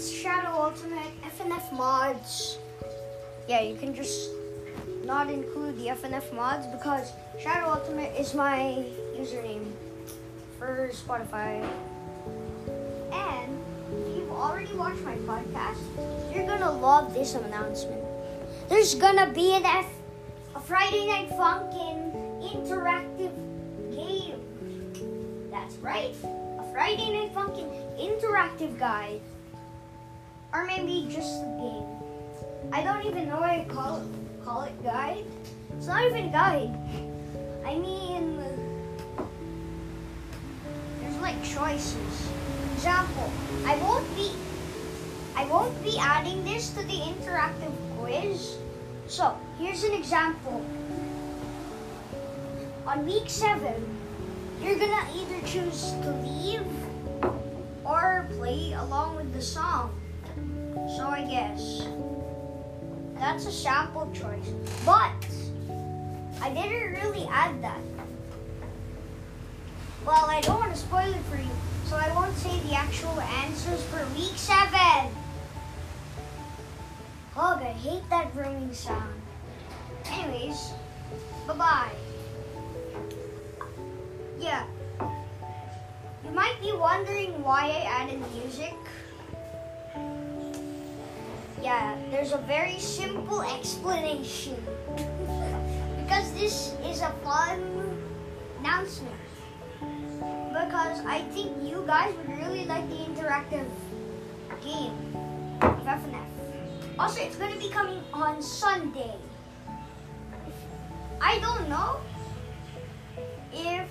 it's Shadow Ultimate FNF mods. Yeah, you can just not include the FNF mods because Shadow Ultimate is my username for Spotify. And if you've already watched my podcast, you're gonna love this announcement. There's gonna be an F, a Friday Night Funkin' interactive game. That's right, a Friday Night Funkin' interactive guide, or maybe just a game. I don't even know why I call it call it guide. It's not even guide. I mean, there's like choices. Example, I won't be I won't be adding this to the interactive quiz. So here's an example. On week seven, you're gonna either choose to leave or play along with the song. Guess that's a sample choice. But I didn't really add that. Well, I don't want to spoil it for you, so I won't say the actual answers for week seven. Ugh, I hate that rooming sound. Anyways, bye bye. Yeah. You might be wondering why I added music. Yeah, there's a very simple explanation. because this is a fun announcement. Because I think you guys would really like the interactive game of FNF. Also, it's going to be coming on Sunday. I don't know if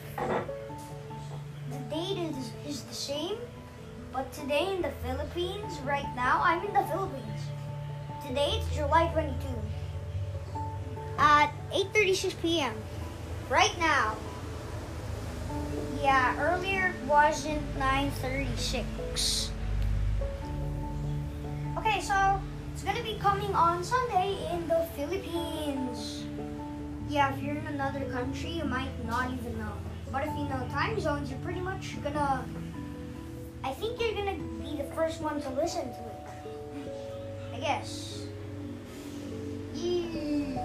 the date is, is the same, but today in the Philippines, right now, I'm in the Philippines. Today it's July 22 at 8:36 p.m. Right now. Yeah, earlier wasn't 9:36. Okay, so it's gonna be coming on Sunday in the Philippines. Yeah, if you're in another country, you might not even know. But if you know time zones, you're pretty much gonna. I think you're gonna be the first one to listen to it. Guess. Yeah.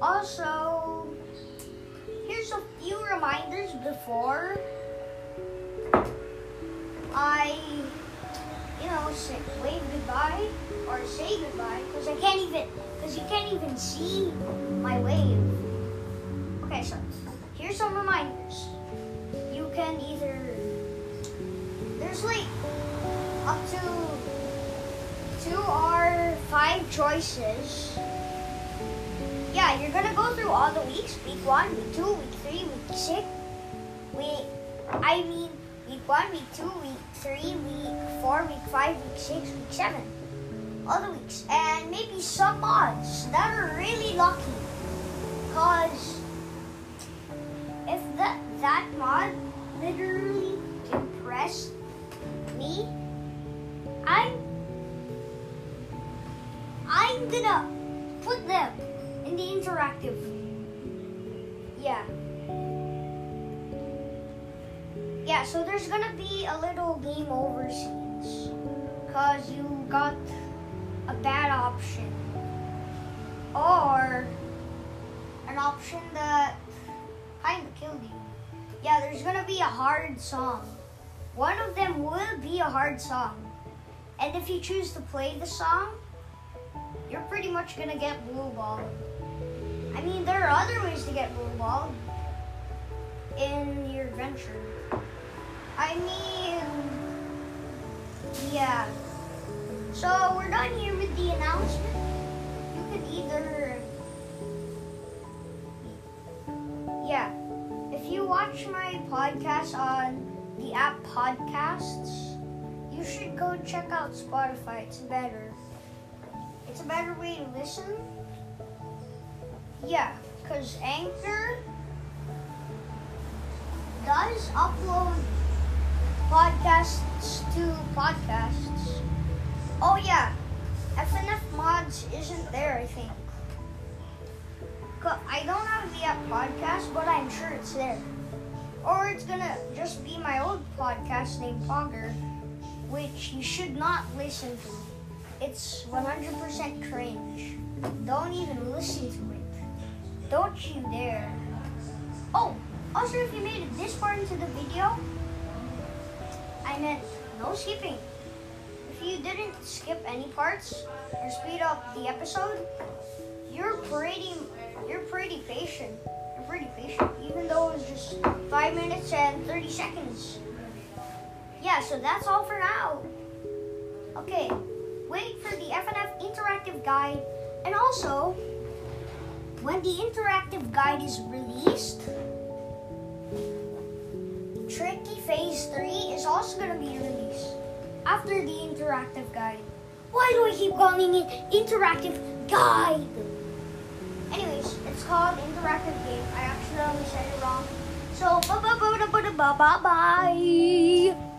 Also, here's a few reminders before I, you know, say, wave goodbye or say goodbye because I can't even, because you can't even see my wave. Okay, so here's some reminders. You can either, there's like up to two or five choices. Yeah, you're gonna go through all the weeks. Week one, week two, week three, week six. Week, I mean, week one, week two, week three, week four, week five, week six, week seven. All the weeks. And maybe some mods that are really lucky. Cause if that that mod literally impressed me, I'm Gonna uh, put them in the interactive. Yeah. Yeah, so there's gonna be a little game over scenes. Cause you got a bad option. Or an option that kinda killed you. Yeah, there's gonna be a hard song. One of them will be a hard song. And if you choose to play the song, you're pretty much gonna get blue ball. I mean, there are other ways to get blue ball in your adventure. I mean, yeah. So we're done here with the announcement. You can either, yeah. If you watch my podcast on the app Podcasts, you should go check out Spotify. It's better. It's a better way to listen. Yeah, because Anchor does upload podcasts to podcasts. Oh yeah, FNF Mods isn't there, I think. I don't have the app podcast, but I'm sure it's there. Or it's gonna just be my old podcast named Fogger. which you should not listen to. It's 100% cringe. Don't even listen to it. Don't you dare. Oh, also if you made it this far into the video, I meant no skipping. If you didn't skip any parts or speed up the episode, you're pretty you're pretty patient. You're pretty patient, even though it was just five minutes and 30 seconds. Yeah, so that's all for now. Okay, wait for the FNF interactive guide and also when the interactive guide is released, Tricky Phase 3 is also going to be released after the interactive guide. Why do I keep calling it interactive guide? Anyways, it's called interactive game. I accidentally said it wrong. So, bye bye bye bye bye bye bye.